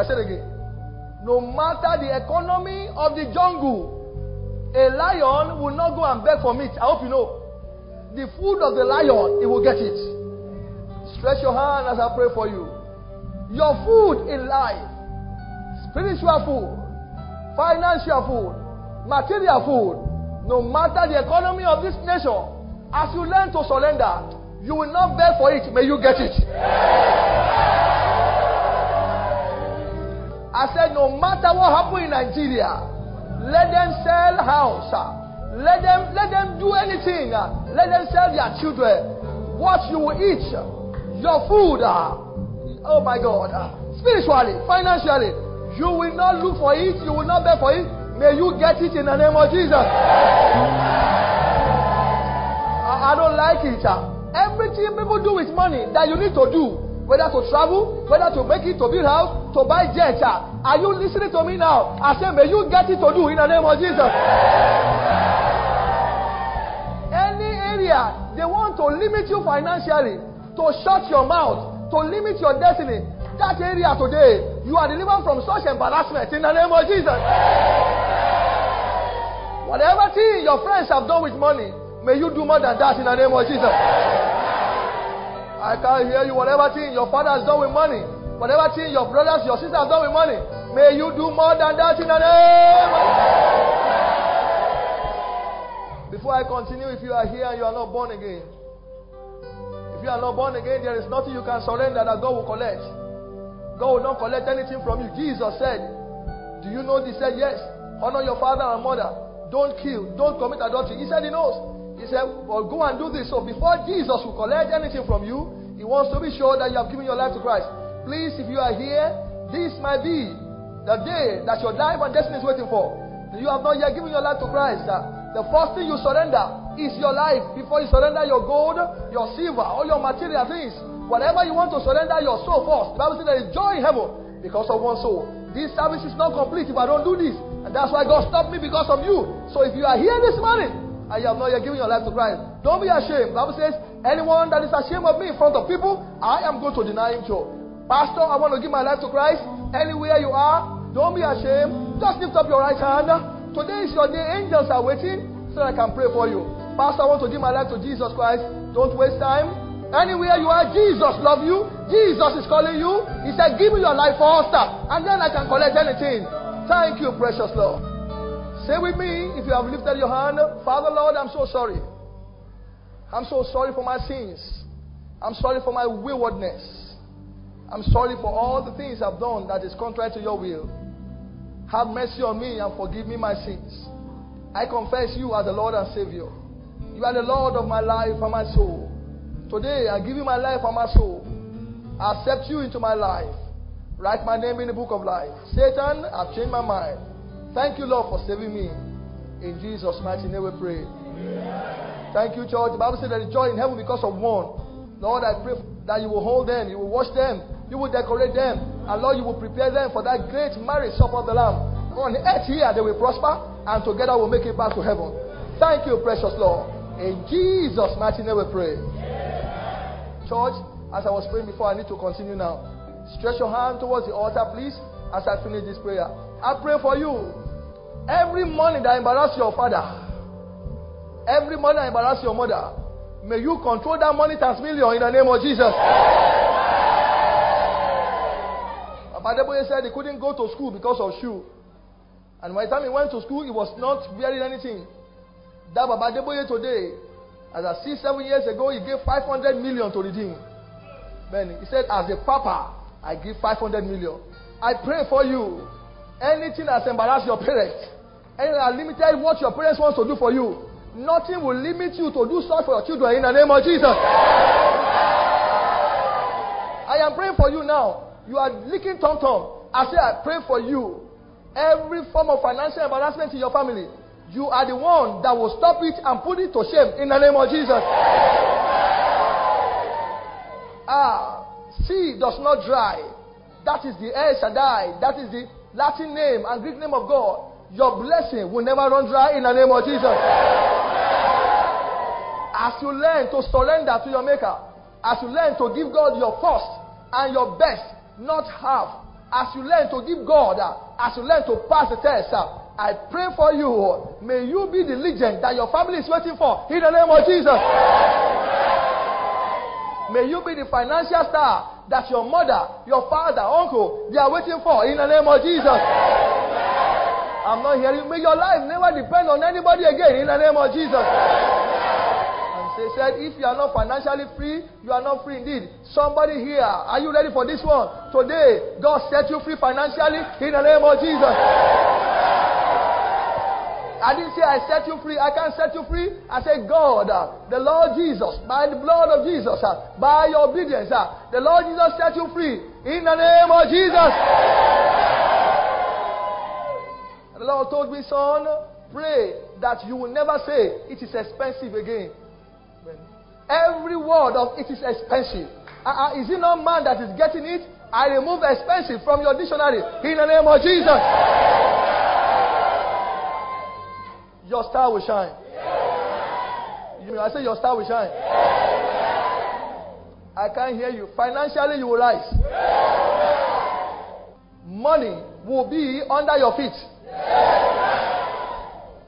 I say it again? No matter the economy of the jungle, a lion will not go and beg for meat. I hope you know. The food of the lion, he will get it. Stretch your hand as I pray for you. Your food in life, spiritual food, financial food, material food, no matter the economy of this nation, as you learn to surrender, you will not beg for it. May you get it. I said, no matter what happened in Nigeria, let them sell house. Let them let them do anything. Let them sell their children. What you will eat, your food. Oh my God. Spiritually, financially, you will not look for it. You will not beg for it. May you get it in the name of Jesus. I, I don't like it. Everything people do with money that you need to do, whether to travel, whether to make it to build house, to buy jet. Are you listening to me now? I say, may you get it to do in the name of Jesus. Any area they want to limit you financially, to shut your mouth, to limit your destiny, that area today, you are delivered from such embarrassment in the name of Jesus. Whatever thing your friends have done with money, may you do more than that in the name of Jesus. I can't hear you. Whatever thing your father has done with money, whatever thing your brothers, your sisters have done with money, may you do more than that in the name Before I continue, if you are here and you are not born again, if you are not born again, there is nothing you can surrender that God will collect. God will not collect anything from you. Jesus said, Do you know this? He said, Yes. Honor your father and mother. Don't kill. Don't commit adultery. He said he knows. He said, Well, go and do this. So before Jesus will collect anything from you, he wants to be sure that you have given your life to Christ. Please, if you are here, this might be the day that your life and destiny is waiting for. You have not yet given your life to Christ. Uh, the first thing you surrender is your life before you surrender your gold, your silver, all your material things. Whatever you want to surrender your soul first. The Bible says there is joy in heaven because of one soul. This service is not complete if I don't do this. And that's why God stopped me because of you. So if you are here this morning and you have not yet given your life to Christ, don't be ashamed. The Bible says, anyone that is ashamed of me in front of people, I am going to deny him too. Pastor, I want to give my life to Christ. Anywhere you are, don't be ashamed. Just lift up your right hand. Today is your day. Angels are waiting so I can pray for you. Pastor, I want to give my life to Jesus Christ. Don't waste time. Anywhere you are, Jesus love you. Jesus is calling you. He said, Give me your life for first, and then I can collect anything. Thank you, precious Lord. Say with me, if you have lifted your hand, Father Lord, I'm so sorry. I'm so sorry for my sins. I'm sorry for my waywardness. I'm sorry for all the things I've done that is contrary to your will. Have mercy on me and forgive me my sins. I confess you as the Lord and Savior. You are the Lord of my life and my soul. Today, I give you my life and my soul. I accept you into my life. Write my name in the book of life. Satan, I've changed my mind. Thank you, Lord, for saving me. In Jesus' mighty name we pray. Thank you, church. The Bible says there is joy in heaven because of one. Lord, I pray that you will hold them, you will wash them, you will decorate them, and Lord, you will prepare them for that great marriage supper of the Lamb. On the earth here, they will prosper, and together we'll make it back to heaven. Thank you, precious Lord. In Jesus' mighty name we pray. Church, as I was praying before, I need to continue now. Stretch your hand towards the altar, please, as I finish this prayer. I pray for you. Every money that embarrass your father, every money that embarrass your mother, may you control that money times million in the name of Jesus. Papa Adeboye said he couldn't go to school because of shoe. And by the time he went to school, he was not wearing anything. That Baba Adeboye today, as I see seven years ago, he gave 500 million to redeem. Then he said, as a papa, I give 500 million. I pray for you. Anything that's embarrassed your parents, anything that limited what your parents want to do for you, nothing will limit you to do so for your children in the name of Jesus. I am praying for you now. You are licking tom tom. I say, I pray for you. Every form of financial embarrassment in your family, you are the one that will stop it and put it to shame in the name of Jesus. Ah, sea does not dry. That is the El Shaddai. That is the Latin name and Greek name of God. Your blessing will never run dry in the name of Jesus. As you learn to surrender to your Maker, as you learn to give God your first and your best, not half, as you learn to give God, uh, as you learn to pass the test, uh, I pray for you. May you be the legend that your family is waiting for in the name of Jesus. May you be the financial star that your mother, your father, uncle, they are waiting for in the name of Jesus. I'm not hearing. May your life never depend on anybody again in the name of Jesus. And they said, if you are not financially free, you are not free indeed. Somebody here, are you ready for this one? Today, God set you free financially in the name of Jesus. I didn't say I set you free. I can't set you free. I said, God, uh, the Lord Jesus, by the blood of Jesus, uh, by your obedience, uh, the Lord Jesus set you free in the name of Jesus. The Lord told me, son, pray that you will never say it is expensive again. Every word of it is expensive. Uh, uh, is it not man that is getting it? I remove expensive from your dictionary in the name of Jesus. Your star will shine. You, I say your star will shine. I can't hear you. Financially, you will rise. Money will be under your feet.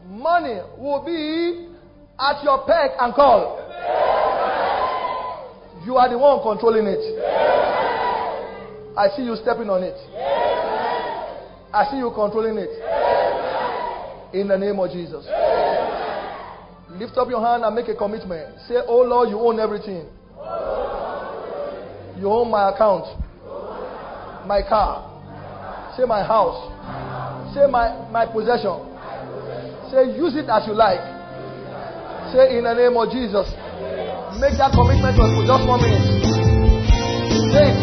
Money will be at your peck and call. You are the one controlling it. I see you stepping on it. I see you controlling it. In the name of Jesus. Lift up your hand and make a commitment. Say, Oh Lord, you own everything. You own my account, my car, say my house, say my, my possession. Say, use it as you like. Say, in the name of Jesus. Make that commitment for just one minute. Say it.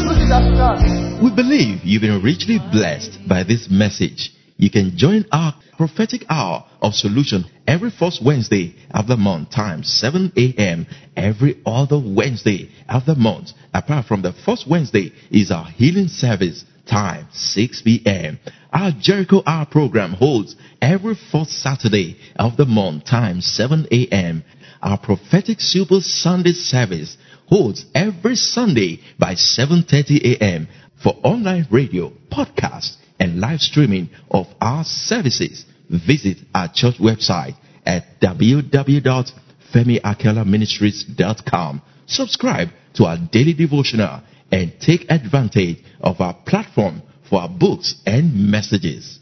Use it as you can. We believe you've been richly blessed by this message. You can join our prophetic hour of solution every first Wednesday of the month, time 7 a.m. Every other Wednesday of the month, apart from the first Wednesday, is our healing service, time 6 p.m. Our Jericho Hour program holds every fourth Saturday of the month, time 7 a.m. Our prophetic super Sunday service holds every Sunday by 7:30 a.m. for online radio, podcast, and live streaming of our services. Visit our church website at www.femiakelaministries.com. Subscribe to our daily devotional and take advantage of our platform for our books and messages.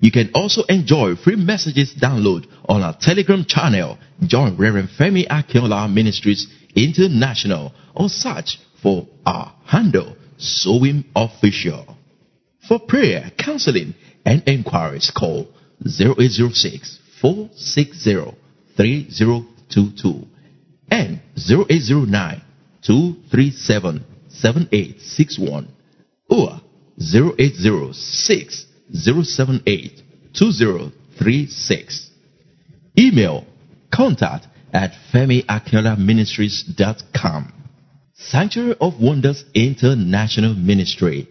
You can also enjoy free messages download on our Telegram channel. Join Reverend Femi Akiola Ministries International or search for our handle, Sowim Official. For prayer, counseling, and inquiries, call 0806 460 3022 and 0809 237 7861 or 0806 078 2036. Email contact at femiakelaministries.com. Sanctuary of Wonders International Ministry.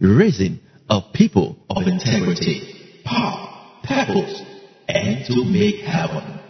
Raising a people of integrity, power, purpose, and to make heaven.